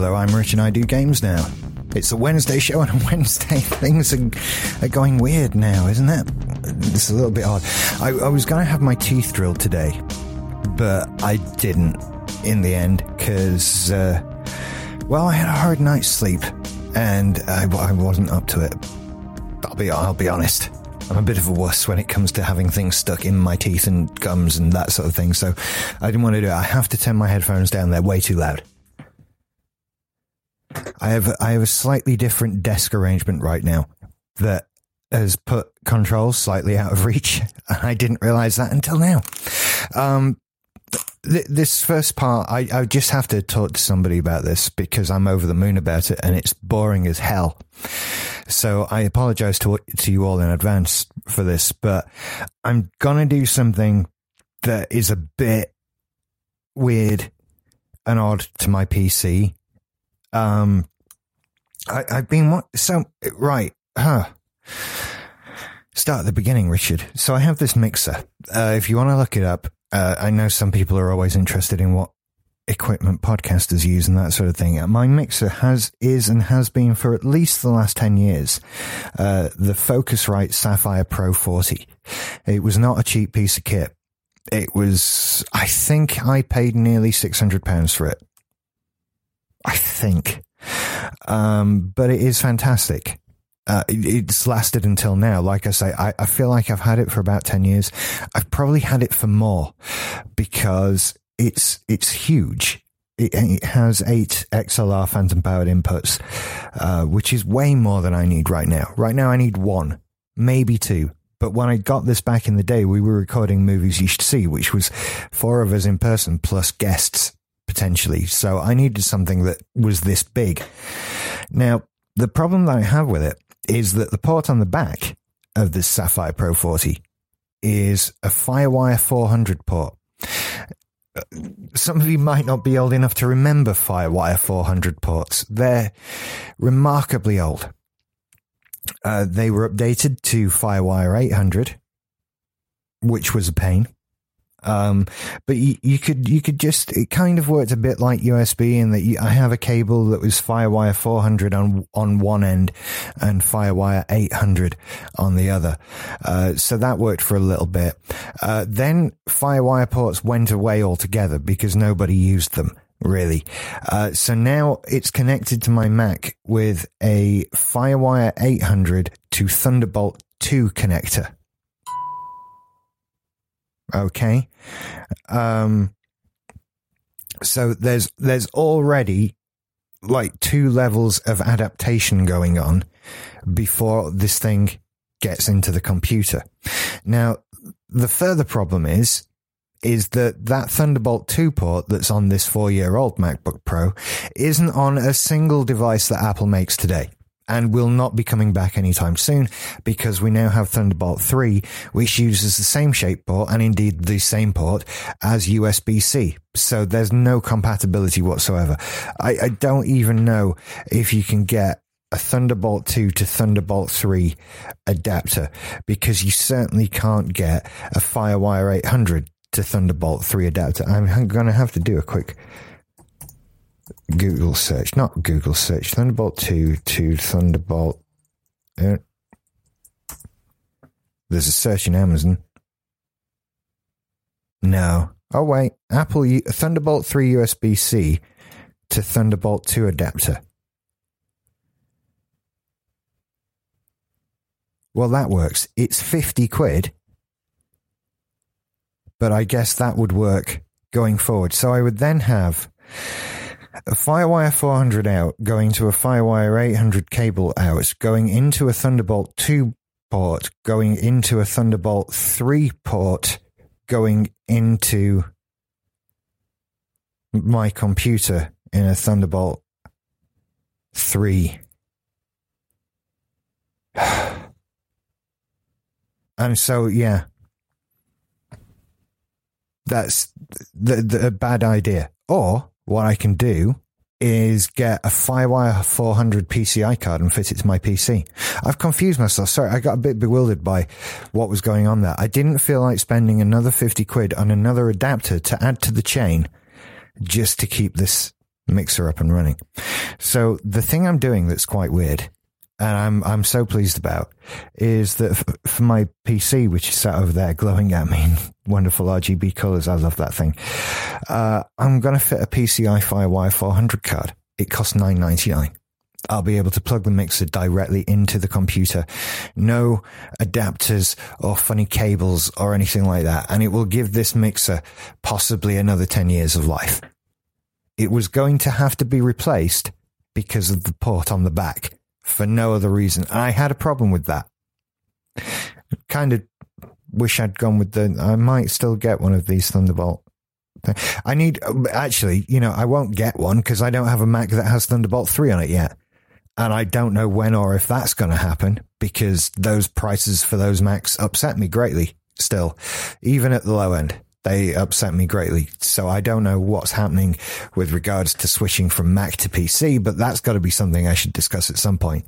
Hello, I'm Rich and I do games now. It's a Wednesday show and on Wednesday things are, are going weird now, isn't it? It's a little bit odd. I, I was going to have my teeth drilled today, but I didn't in the end because, uh, well, I had a hard night's sleep and I, I wasn't up to it. I'll be, I'll be honest. I'm a bit of a wuss when it comes to having things stuck in my teeth and gums and that sort of thing. So I didn't want to do it. I have to turn my headphones down. They're way too loud. I have I have a slightly different desk arrangement right now that has put controls slightly out of reach. I didn't realize that until now. Um, th- this first part, I, I just have to talk to somebody about this because I'm over the moon about it and it's boring as hell. So I apologize to to you all in advance for this, but I'm gonna do something that is a bit weird and odd to my PC. Um, I, I've been so right, huh? Start at the beginning, Richard. So I have this mixer. Uh, if you want to look it up, uh, I know some people are always interested in what equipment podcasters use and that sort of thing. My mixer has is and has been for at least the last ten years. Uh, the Focusrite Saffire Pro 40. It was not a cheap piece of kit. It was. I think I paid nearly six hundred pounds for it. I think, um, but it is fantastic. Uh, it's lasted until now. Like I say, I, I, feel like I've had it for about 10 years. I've probably had it for more because it's, it's huge. It, it has eight XLR phantom powered inputs, uh, which is way more than I need right now. Right now, I need one, maybe two. But when I got this back in the day, we were recording movies you should see, which was four of us in person plus guests potentially. So I needed something that was this big. Now, the problem that I have with it is that the port on the back of this Saffire Pro 40 is a Firewire 400 port. Some of you might not be old enough to remember Firewire 400 ports. They're remarkably old. Uh, they were updated to Firewire 800, which was a pain. Um, but you, you, could you could just it kind of worked a bit like USB in that you, I have a cable that was FireWire 400 on on one end and FireWire 800 on the other. Uh, so that worked for a little bit. Uh, then FireWire ports went away altogether because nobody used them really. Uh, so now it's connected to my Mac with a FireWire 800 to Thunderbolt 2 connector. Okay. Um, so there's, there's already like two levels of adaptation going on before this thing gets into the computer. Now, the further problem is, is that that Thunderbolt 2 port that's on this four year old MacBook Pro isn't on a single device that Apple makes today and will not be coming back anytime soon because we now have Thunderbolt 3, which uses the same shape port and indeed the same port as USB-C. So there's no compatibility whatsoever. I, I don't even know if you can get a Thunderbolt 2 to Thunderbolt 3 adapter because you certainly can't get a Firewire 800 to Thunderbolt 3 adapter. I'm going to have to do a quick Google search, not Google search, Thunderbolt 2 to Thunderbolt. Uh, there's a search in Amazon. No. Oh, wait. Apple Thunderbolt 3 USB C to Thunderbolt 2 adapter. Well, that works. It's 50 quid. But I guess that would work going forward. So I would then have a Firewire 400 out going to a Firewire 800 cable out, going into a Thunderbolt 2 port, going into a Thunderbolt 3 port, going into my computer in a Thunderbolt 3. and so, yeah, that's the, the, a bad idea. Or what I can do is get a Firewire 400 PCI card and fit it to my PC. I've confused myself. Sorry, I got a bit bewildered by what was going on there. I didn't feel like spending another 50 quid on another adapter to add to the chain just to keep this mixer up and running. So the thing I'm doing that's quite weird and I'm I'm so pleased about is that f- for my PC, which is sat over there glowing at me in wonderful RGB colors, I love that thing. Uh, I'm going to fit a PCI FireWire 400 card. It costs 9.99. I'll be able to plug the mixer directly into the computer. No adapters or funny cables or anything like that. And it will give this mixer possibly another 10 years of life. It was going to have to be replaced because of the port on the back for no other reason. I had a problem with that. Kind of wish I'd gone with the. I might still get one of these Thunderbolt. I need actually, you know, I won't get one because I don't have a Mac that has Thunderbolt 3 on it yet. And I don't know when or if that's going to happen because those prices for those Macs upset me greatly still, even at the low end they upset me greatly. So I don't know what's happening with regards to switching from Mac to PC, but that's got to be something I should discuss at some point.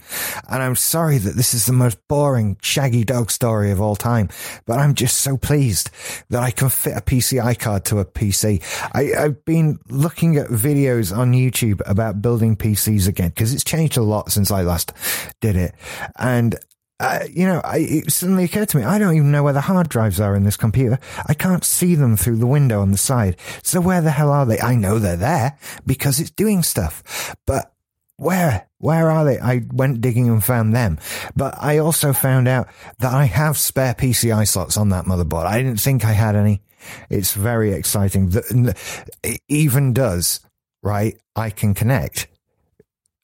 And I'm sorry that this is the most boring shaggy dog story of all time, but I'm just so pleased that I can fit a PCI card to a PC. I, have been looking at videos on YouTube about building PCs again because it's changed a lot since I last did it. And uh, you know, I, it suddenly occurred to me, I don't even know where the hard drives are in this computer. I can't see them through the window on the side. So where the hell are they? I know they're there because it's doing stuff, but where, where are they? I went digging and found them, but I also found out that I have spare PCI slots on that motherboard. I didn't think I had any. It's very exciting. That it even does, right? I can connect,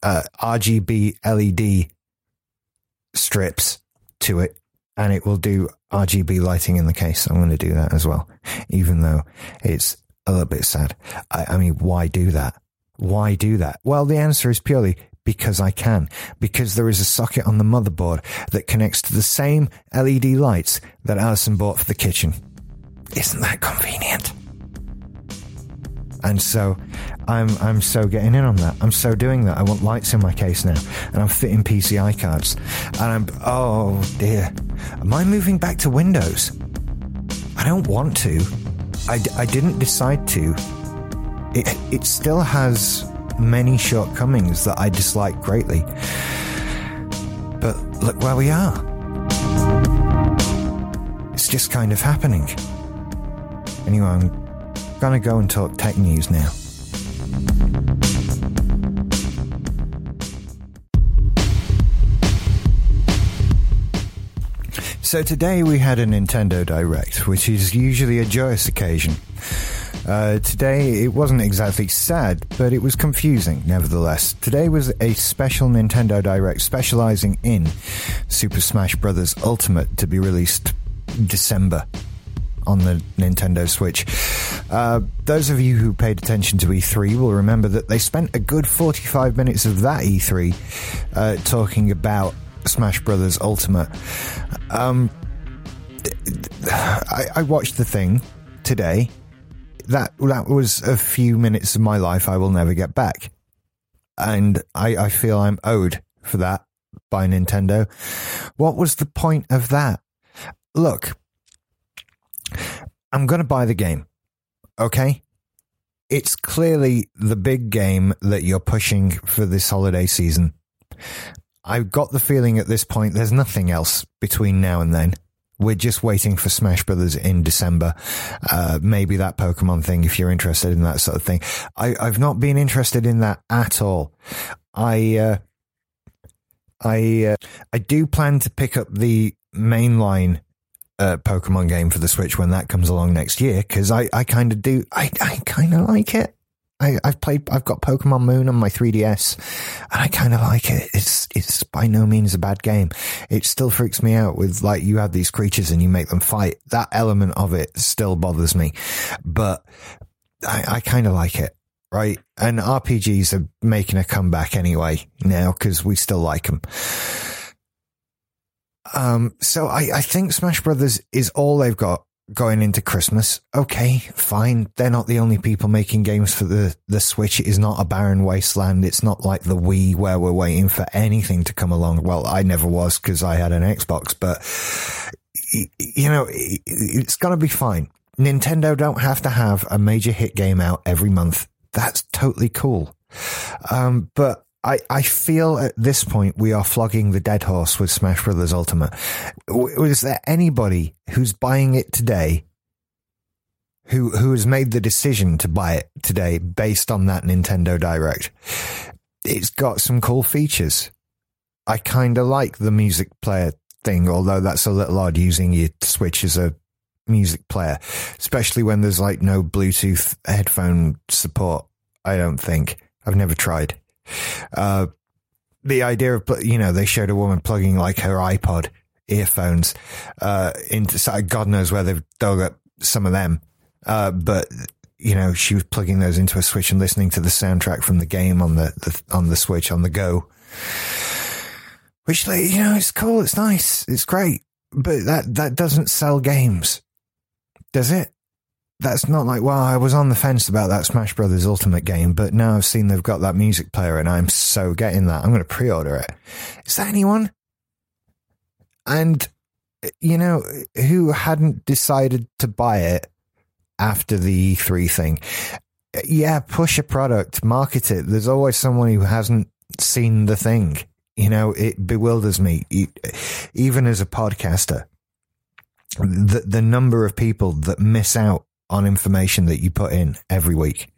uh, RGB LED strips to it and it will do RGB lighting in the case. I'm going to do that as well, even though it's a little bit sad. I, I, mean, why do that? Why do that? Well, the answer is purely because I can, because there is a socket on the motherboard that connects to the same LED lights that Alison bought for the kitchen. Isn't that convenient? And so I'm I'm so getting in on that. I'm so doing that. I want lights in my case now, and I'm fitting PCI cards. And I'm oh dear, am I moving back to Windows? I don't want to. I, I didn't decide to. It it still has many shortcomings that I dislike greatly. But look where we are. It's just kind of happening. Anyway, I'm Gonna go and talk tech news now. So today we had a Nintendo Direct, which is usually a joyous occasion. Uh, today it wasn't exactly sad, but it was confusing nevertheless. Today was a special Nintendo Direct specializing in Super Smash Bros. Ultimate to be released December on the Nintendo Switch. Uh, those of you who paid attention to E3 will remember that they spent a good 45 minutes of that E3 uh, talking about Smash Brothers Ultimate. Um, I, I watched the thing today. That that was a few minutes of my life I will never get back, and I, I feel I'm owed for that by Nintendo. What was the point of that? Look, I'm going to buy the game. Okay. It's clearly the big game that you're pushing for this holiday season. I've got the feeling at this point there's nothing else between now and then. We're just waiting for Smash Brothers in December. Uh, maybe that Pokemon thing, if you're interested in that sort of thing. I, have not been interested in that at all. I, uh, I, uh, I do plan to pick up the mainline uh, Pokemon game for the Switch when that comes along next year because I, I kind of do I, I kind of like it. I, I've played I've got Pokemon Moon on my 3DS and I kind of like it. It's it's by no means a bad game. It still freaks me out with like you have these creatures and you make them fight. That element of it still bothers me, but I, I kind of like it. Right. And RPGs are making a comeback anyway now because we still like them. Um, so I, I think Smash Brothers is all they've got going into Christmas. Okay, fine. They're not the only people making games for the, the Switch. It is not a barren wasteland. It's not like the Wii where we're waiting for anything to come along. Well, I never was because I had an Xbox, but you know, it's going to be fine. Nintendo don't have to have a major hit game out every month. That's totally cool. Um, but I, I feel at this point we are flogging the dead horse with Smash Brothers Ultimate. Was there anybody who's buying it today who who has made the decision to buy it today based on that Nintendo Direct? It's got some cool features. I kind of like the music player thing, although that's a little odd using your Switch as a music player, especially when there's like no Bluetooth headphone support. I don't think I've never tried. Uh, the idea of you know they showed a woman plugging like her iPod earphones uh, into God knows where they've dug up some of them, uh, but you know she was plugging those into a Switch and listening to the soundtrack from the game on the, the on the Switch on the go. Which you know it's cool, it's nice, it's great, but that that doesn't sell games, does it? That's not like, well, I was on the fence about that Smash Brothers Ultimate game, but now I've seen they've got that music player and I'm so getting that. I'm going to pre order it. Is that anyone? And, you know, who hadn't decided to buy it after the E3 thing? Yeah, push a product, market it. There's always someone who hasn't seen the thing. You know, it bewilders me, even as a podcaster. The, the number of people that miss out on information that you put in every week.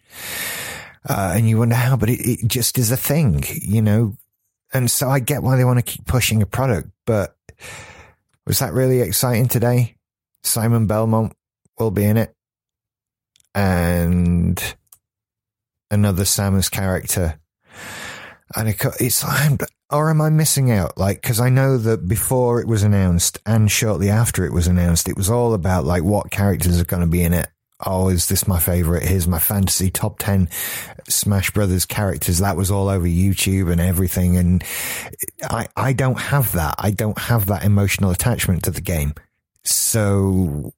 Uh, and you wonder how, but it, it just is a thing, you know? And so I get why they want to keep pushing a product, but was that really exciting today? Simon Belmont will be in it. And another Samus character. And it's like, or am I missing out? Like, cause I know that before it was announced and shortly after it was announced, it was all about like what characters are going to be in it oh, is this my favorite? Here's my fantasy top 10 Smash Brothers characters. That was all over YouTube and everything. And I, I don't have that. I don't have that emotional attachment to the game. So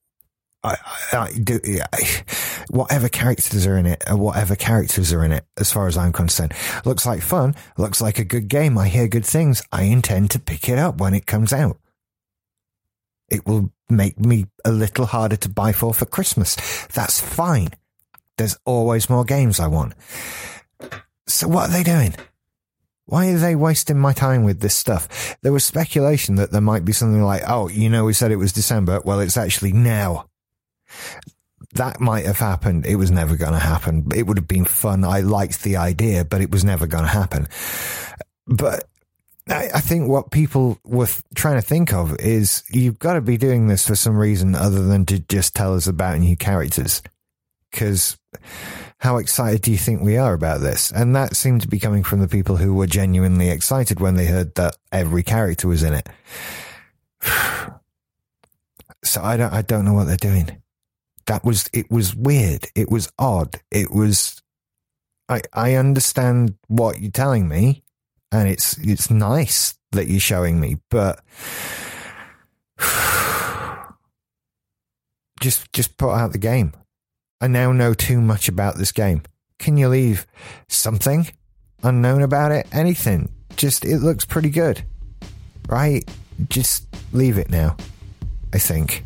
I, I, do I, whatever characters are in it, or whatever characters are in it, as far as I'm concerned, looks like fun. Looks like a good game. I hear good things. I intend to pick it up when it comes out it will make me a little harder to buy for for Christmas. That's fine. There's always more games I want. So what are they doing? Why are they wasting my time with this stuff? There was speculation that there might be something like, oh, you know, we said it was December. Well, it's actually now. That might have happened. It was never going to happen. It would have been fun. I liked the idea, but it was never going to happen. But I think what people were trying to think of is you've got to be doing this for some reason other than to just tell us about new characters. Because how excited do you think we are about this? And that seemed to be coming from the people who were genuinely excited when they heard that every character was in it. so I don't, I don't know what they're doing. That was, it was weird. It was odd. It was, I, I understand what you're telling me and it's it's nice that you're showing me, but just just put out the game. I now know too much about this game. Can you leave something unknown about it? Anything? Just it looks pretty good, right? Just leave it now. I think.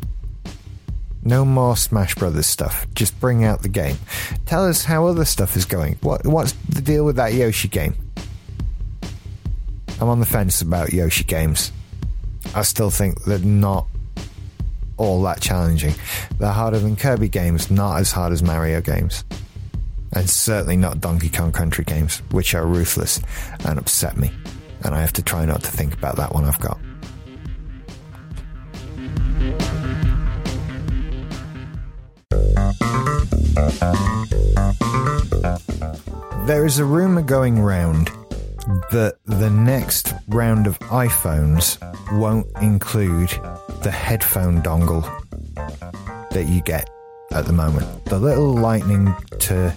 No more Smash Brothers stuff. Just bring out the game. Tell us how other stuff is going. What what's the deal with that Yoshi game? I'm on the fence about Yoshi games. I still think they're not all that challenging. They're harder than Kirby games, not as hard as Mario games. And certainly not Donkey Kong Country games, which are ruthless and upset me. And I have to try not to think about that one I've got. There is a rumour going round that the next round of iPhones won't include the headphone dongle that you get at the moment. The little lightning to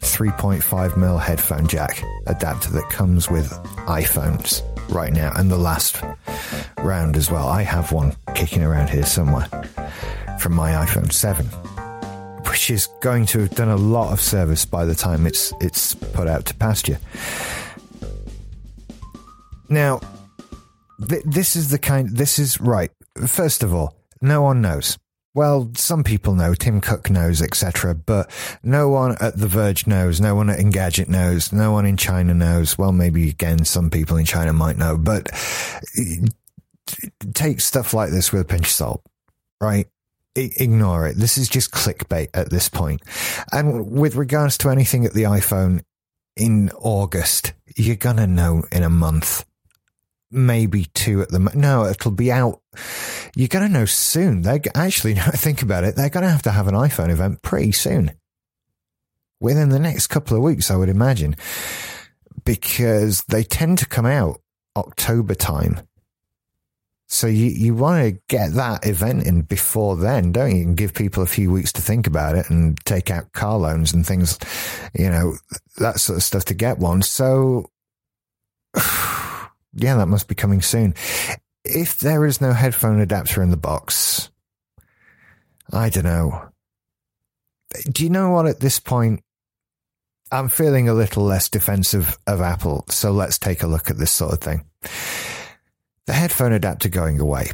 3.5mm headphone jack adapter that comes with iPhones right now and the last round as well. I have one kicking around here somewhere from my iPhone 7 which is going to have done a lot of service by the time it's it's put out to pasture. Now, th- this is the kind. This is right. First of all, no one knows. well, some people know, Tim Cook knows, etc., but no one at The Verge knows, no one at Engadget knows, no one in China knows. Well, maybe again, some people in China might know, but eh, take stuff like this with a pinch of salt, right? ignore it. This is just clickbait at this point. And with regards to anything at the iPhone in August, you're going to know in a month maybe two at the no it'll be out you're going to know soon they actually think about it they're going to have to have an iphone event pretty soon within the next couple of weeks i would imagine because they tend to come out october time so you, you want to get that event in before then, don't you? And give people a few weeks to think about it and take out car loans and things, you know, that sort of stuff to get one. So yeah, that must be coming soon. If there is no headphone adapter in the box, I don't know. Do you know what? At this point, I'm feeling a little less defensive of Apple. So let's take a look at this sort of thing. The headphone adapter going away.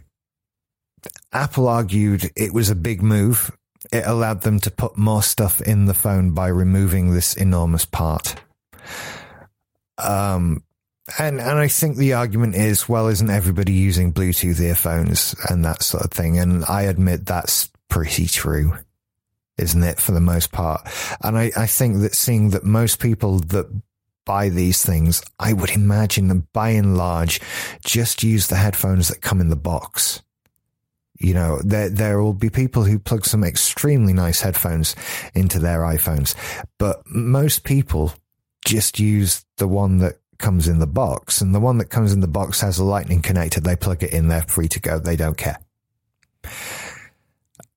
Apple argued it was a big move. It allowed them to put more stuff in the phone by removing this enormous part. Um, and and I think the argument is, well, isn't everybody using Bluetooth earphones and that sort of thing? And I admit that's pretty true, isn't it, for the most part? And I, I think that seeing that most people that buy these things, I would imagine them by and large just use the headphones that come in the box. You know, there there will be people who plug some extremely nice headphones into their iPhones, but most people just use the one that comes in the box, and the one that comes in the box has a lightning connector. They plug it in, they're free to go. They don't care.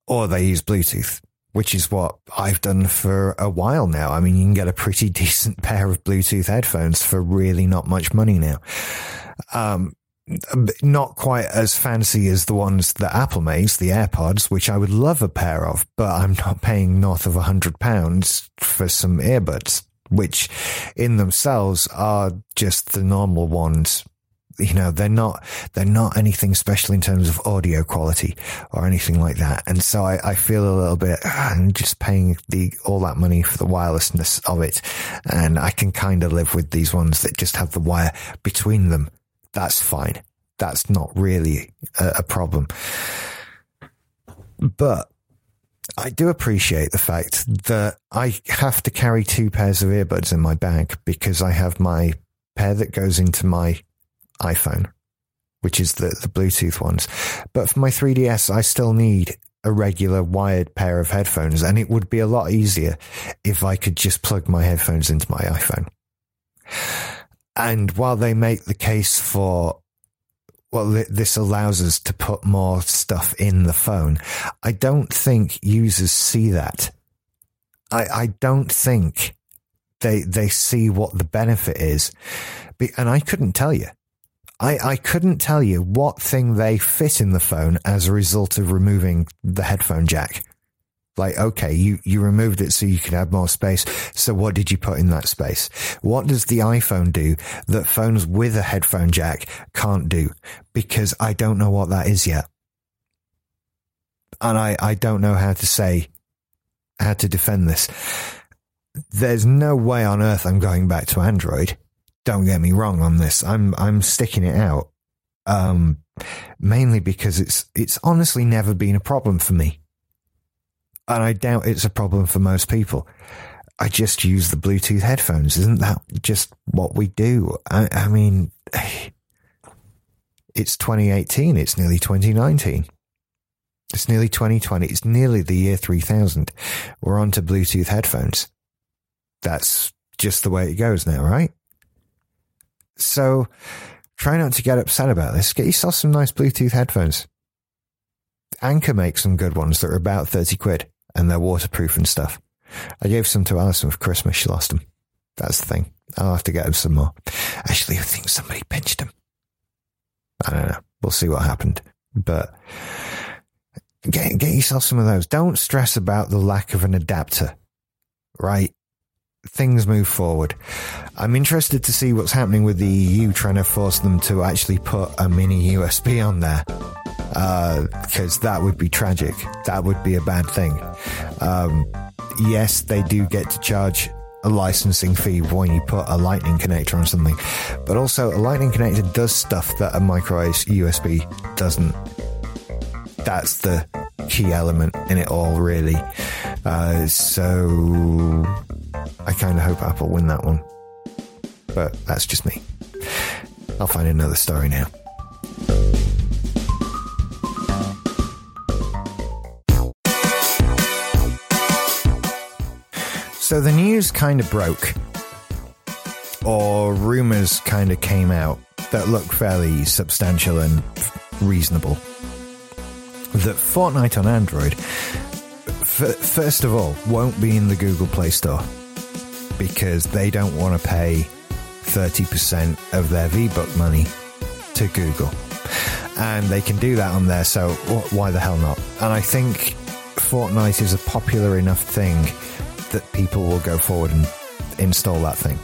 Or they use Bluetooth, which is what I've done for a while now. I mean, you can get a pretty decent pair of Bluetooth headphones for really not much money now. Um, not quite as fancy as the ones that Apple makes, the AirPods, which I would love a pair of, but I'm not paying north of a hundred pounds for some earbuds which in themselves are just the normal ones. You know, they're not, they're not anything special in terms of audio quality or anything like that. And so I, I feel a little bit, ah, I'm just paying the, all that money for the wirelessness of it. And I can kind of live with these ones that just have the wire between them. That's fine. That's not really a, a problem. But I do appreciate the fact that I have to carry two pairs of earbuds in my bag because I have my pair that goes into my iPhone, which is the, the Bluetooth ones. But for my 3DS, I still need a regular wired pair of headphones, and it would be a lot easier if I could just plug my headphones into my iPhone. And while they make the case for well, this allows us to put more stuff in the phone. I don't think users see that. I, I don't think they, they see what the benefit is. And I couldn't tell you. I, I couldn't tell you what thing they fit in the phone as a result of removing the headphone jack. Like, okay, you, you removed it so you could have more space. So what did you put in that space? What does the iPhone do that phones with a headphone jack can't do? Because I don't know what that is yet. And I, I don't know how to say, how to defend this. There's no way on earth I'm going back to Android. Don't get me wrong on this. I'm, I'm sticking it out. Um, mainly because it's, it's honestly never been a problem for me and I doubt it's a problem for most people. I just use the Bluetooth headphones. Isn't that just what we do? I, I mean, it's 2018. It's nearly 2019. It's nearly 2020. It's nearly the year 3000. We're onto Bluetooth headphones. That's just the way it goes now, right? So try not to get upset about this. Get yourself some nice Bluetooth headphones. Anker makes some good ones that are about 30 quid and they're waterproof and stuff. I gave some to Alison for Christmas. She lost them. That's the thing. I'll have to get her some more. Actually, I think somebody pinched them. I don't know. We'll see what happened. But get, get yourself some of those. Don't stress about the lack of an adapter, right? Things move forward. I'm interested to see what's happening with the EU trying to force them to actually put a mini USB on there. Because uh, that would be tragic. That would be a bad thing. Um, yes, they do get to charge a licensing fee when you put a lightning connector on something. But also, a lightning connector does stuff that a micro USB doesn't. That's the key element in it all, really. Uh, so, I kind of hope Apple win that one. But that's just me. I'll find another story now. So the news kind of broke, or rumors kind of came out that look fairly substantial and reasonable. That Fortnite on Android, f- first of all, won't be in the Google Play Store because they don't want to pay 30% of their VBuck money to Google. And they can do that on there, so why the hell not? And I think Fortnite is a popular enough thing that people will go forward and install that thing.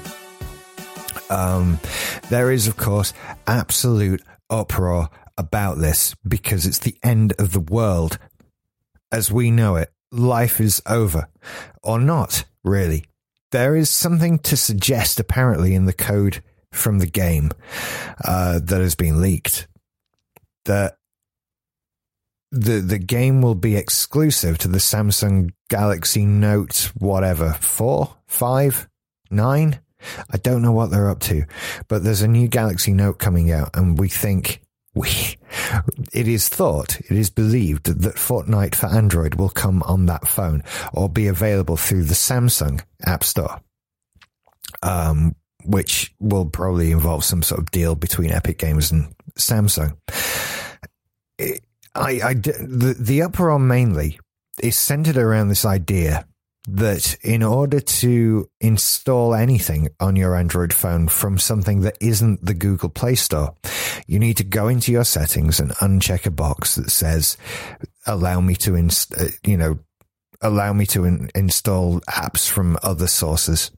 Um, there is, of course, absolute uproar about this because it's the end of the world as we know it. Life is over, or not really. There is something to suggest, apparently, in the code from the game uh, that has been leaked that the the game will be exclusive to the Samsung Galaxy Note whatever four, five, nine. I don't know what they're up to, but there's a new Galaxy Note coming out, and we think we it is thought, it is believed that Fortnite for Android will come on that phone or be available through the Samsung App Store. Um, which will probably involve some sort of deal between Epic Games and Samsung. It, I, I, the, the uproar mainly is centered around this idea that in order to install anything on your Android phone from something that isn't the Google Play Store, you need to go into your settings and uncheck a box that says, allow me to, inst- uh, you know, allow me to in- install apps from other sources.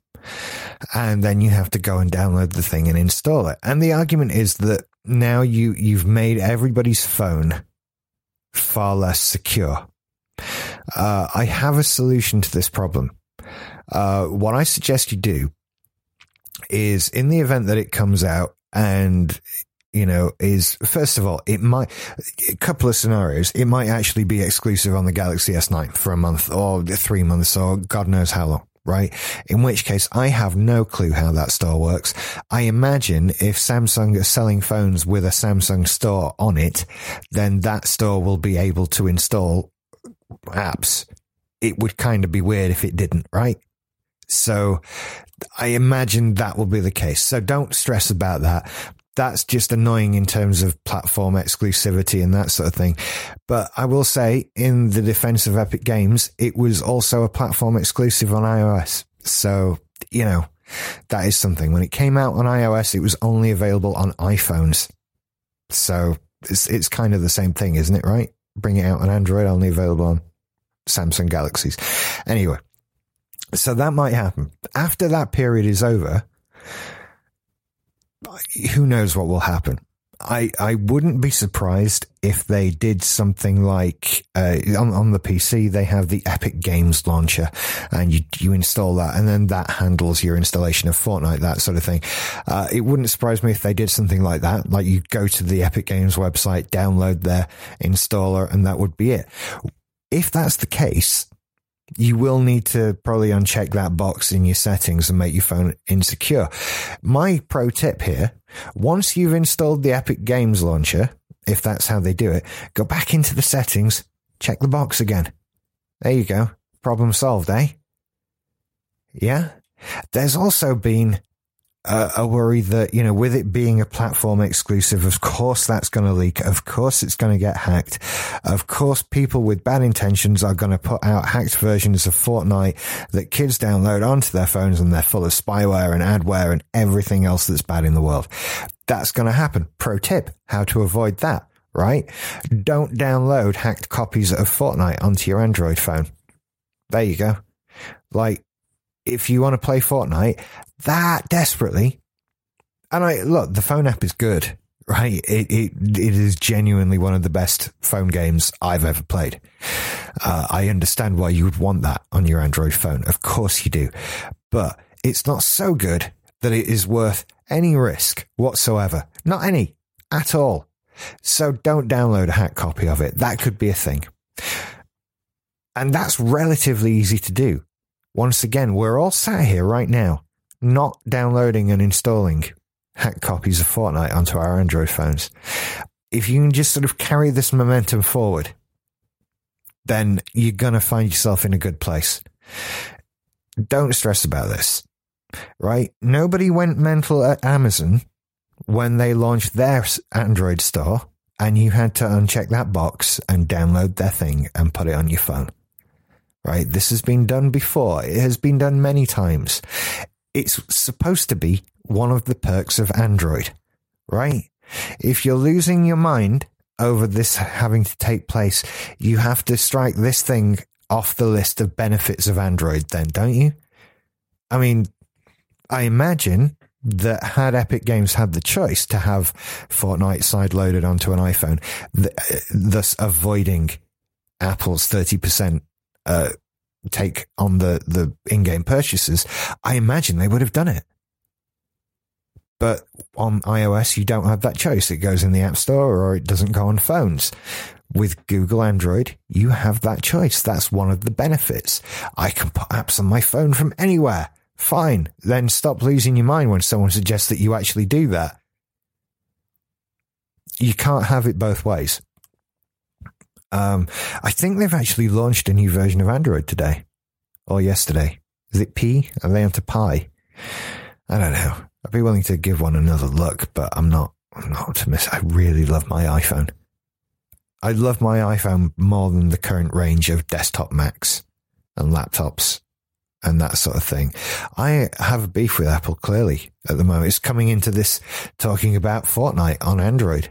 And then you have to go and download the thing and install it. And the argument is that now you, you've made everybody's phone far less secure. Uh, I have a solution to this problem. Uh, what I suggest you do is in the event that it comes out and you know, is first of all, it might, a couple of scenarios, it might actually be exclusive on the Galaxy S9 for a month or three months or God knows how long right? In which case, I have no clue how that store works. I imagine if Samsung is selling phones with a Samsung store on it, then that store will be able to install apps. It would kind of be weird if it didn't, right? So I imagine that will be the case. So don't stress about that that's just annoying in terms of platform exclusivity and that sort of thing. But I will say, in the defense of Epic Games, it was also a platform exclusive on iOS. So, you know, that is something. When it came out on iOS, it was only available on iPhones. So it's, it's kind of the same thing, isn't it? Right? Bring it out on Android, only available on Samsung Galaxies. Anyway, so that might happen. After that period is over, who knows what will happen. I, I wouldn't be surprised if they did something like uh, on, on the PC they have the Epic Games launcher and you you install that and then that handles your installation of Fortnite that sort of thing. Uh, it wouldn't surprise me if they did something like that. Like you go to the Epic Games website, download their installer, and that would be it. If that's the case, you will need to probably uncheck that box in your settings and make your phone insecure. My pro tip here, once you've installed the Epic Games launcher, if that's how they do it, go back into the settings, check the box again. There you go. Problem solved, eh? Yeah. There's also been a worry that, you know, with it being a platform exclusive, of course that's going to leak. Of course it's going to get hacked. Of course people with bad intentions are going to put out hacked versions of Fortnite that kids download onto their phones and they're full of spyware and adware and everything else that's bad in the world. That's going to happen. Pro tip, how to avoid that, right? Don't download hacked copies of Fortnite onto your Android phone. There you go. Like, if you want to play Fortnite that desperately, and I look, the phone app is good, right? It, it, it is genuinely one of the best phone games I've ever played. Uh, I understand why you would want that on your Android phone. Of course you do, but it's not so good that it is worth any risk whatsoever. Not any at all. So don't download a hack copy of it. That could be a thing. And that's relatively easy to do. Once again, we're all sat here right now, not downloading and installing hack copies of Fortnite onto our Android phones. If you can just sort of carry this momentum forward, then you're going to find yourself in a good place. Don't stress about this, right? Nobody went mental at Amazon when they launched their Android store and you had to uncheck that box and download their thing and put it on your phone right? This has been done before. It has been done many times. It's supposed to be one of the perks of Android, right? If you're losing your mind over this having to take place, you have to strike this thing off the list of benefits of Android, then, don't you? I mean, I imagine that had Epic Games had the choice to have Fortnite side loaded onto an iPhone, thus avoiding Apple's 30% uh, take on the, the in-game purchases, I imagine they would have done it. But on iOS, you don't have that choice. It goes in the App Store or it doesn't go on phones. With Google Android, you have that choice. That's one of the benefits. I can put apps on my phone from anywhere. Fine. Then stop losing your mind when someone suggests that you actually do that. You can't have it both ways. Um, I think they've actually launched a new version of Android today or yesterday. Is it P? Are they onto Pie? I don't know. I'd be willing to give one another look, but I'm not. I'm not optimistic. I really love my iPhone. I love my iPhone more than the current range of desktop Macs and laptops and that sort of thing. I have a beef with Apple clearly at the moment. It's coming into this talking about Fortnite on Android.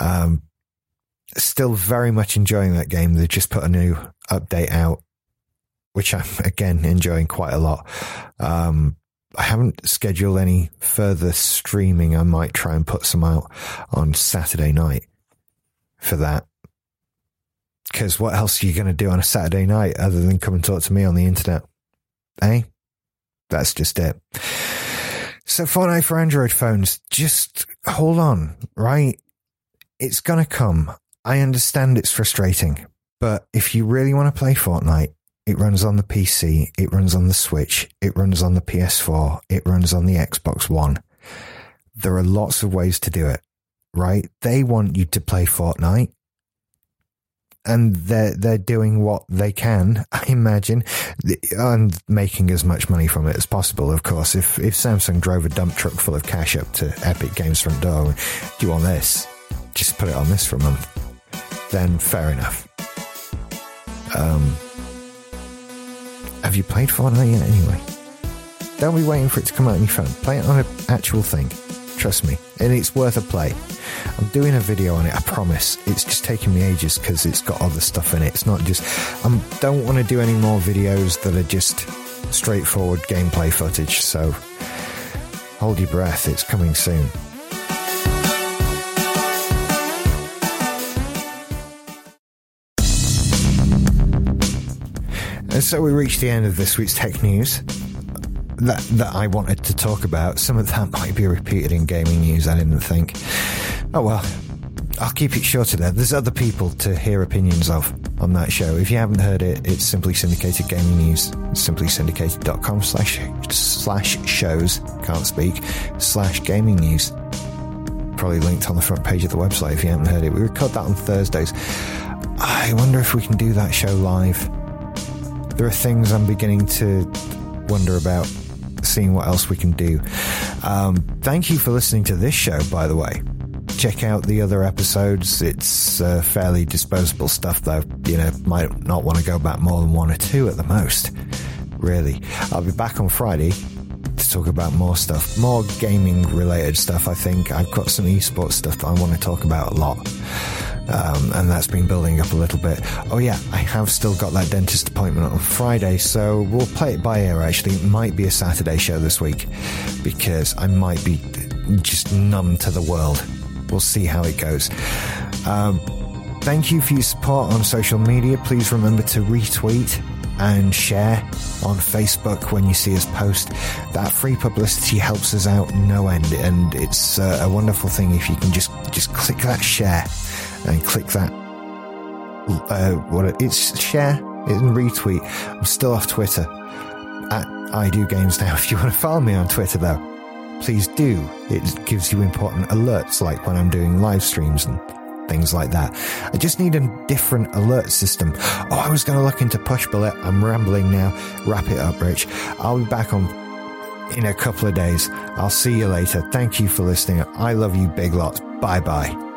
Um, still very much enjoying that game. They've just put a new update out, which I'm again enjoying quite a lot. Um, I haven't scheduled any further streaming. I might try and put some out on Saturday night for that. Because what else are you going to do on a Saturday night other than come and talk to me on the internet? Eh? That's just it. So Fortnite for Android phones, just hold on, right? It's going to come. I understand it's frustrating, but if you really want to play Fortnite, it runs on the PC, it runs on the Switch, it runs on the PS4, it runs on the Xbox One. There are lots of ways to do it, right? They want you to play Fortnite and they're they're doing what they can, I imagine, and making as much money from it as possible. Of course, if if Samsung drove a dump truck full of cash up to Epic Games front door, do you want this? Just put it on this for a month then fair enough. Um, have you played Fortnite yet anyway? Don't be waiting for it to come out on your phone. Play it on an actual thing. Trust me. And it's worth a play. I'm doing a video on it, I promise. It's just taking me ages because it's got other stuff in it. It's not just. I don't want to do any more videos that are just straightforward gameplay footage. So hold your breath. It's coming soon. And so we reached the end of this week's tech news that that I wanted to talk about. Some of that might be repeated in gaming news. I didn't think. Oh well, I'll keep it short today. There's other people to hear opinions of on that show. If you haven't heard it, it's Simply Syndicated Gaming News. Simply simplysyndicated.com slash slash shows. Can't speak slash gaming news. Probably linked on the front page of the website if you haven't heard it. We record that on Thursdays. I wonder if we can do that show live there are things I'm beginning to wonder about, seeing what else we can do. Um, thank you for listening to this show, by the way. Check out the other episodes. It's uh, fairly disposable stuff, though. You know, might not want to go back more than one or two at the most. Really, I'll be back on Friday to talk about more stuff, more gaming related stuff. I think I've got some esports stuff that I want to talk about a lot. Um, and that's been building up a little bit. Oh yeah, I have still got that dentist appointment on Friday, so we'll play it by ear. Actually, it might be a Saturday show this week because I might be just numb to the world. We'll see how it goes. Um, thank you for your support on social media. Please remember to retweet and share on Facebook when you see us post. That free publicity helps us out no end, and it's uh, a wonderful thing if you can just just click that share and click that. Uh, what it's share and retweet. I'm still off Twitter at I do games now. If you want to follow me on Twitter though, please do. It gives you important alerts like when I'm doing live streams and things like that. I just need a different alert system. Oh, I was going to look into Pushbullet. I'm rambling now. Wrap it up, Rich. I'll be back on in a couple of days. I'll see you later. Thank you for listening. I love you, big lots. Bye bye.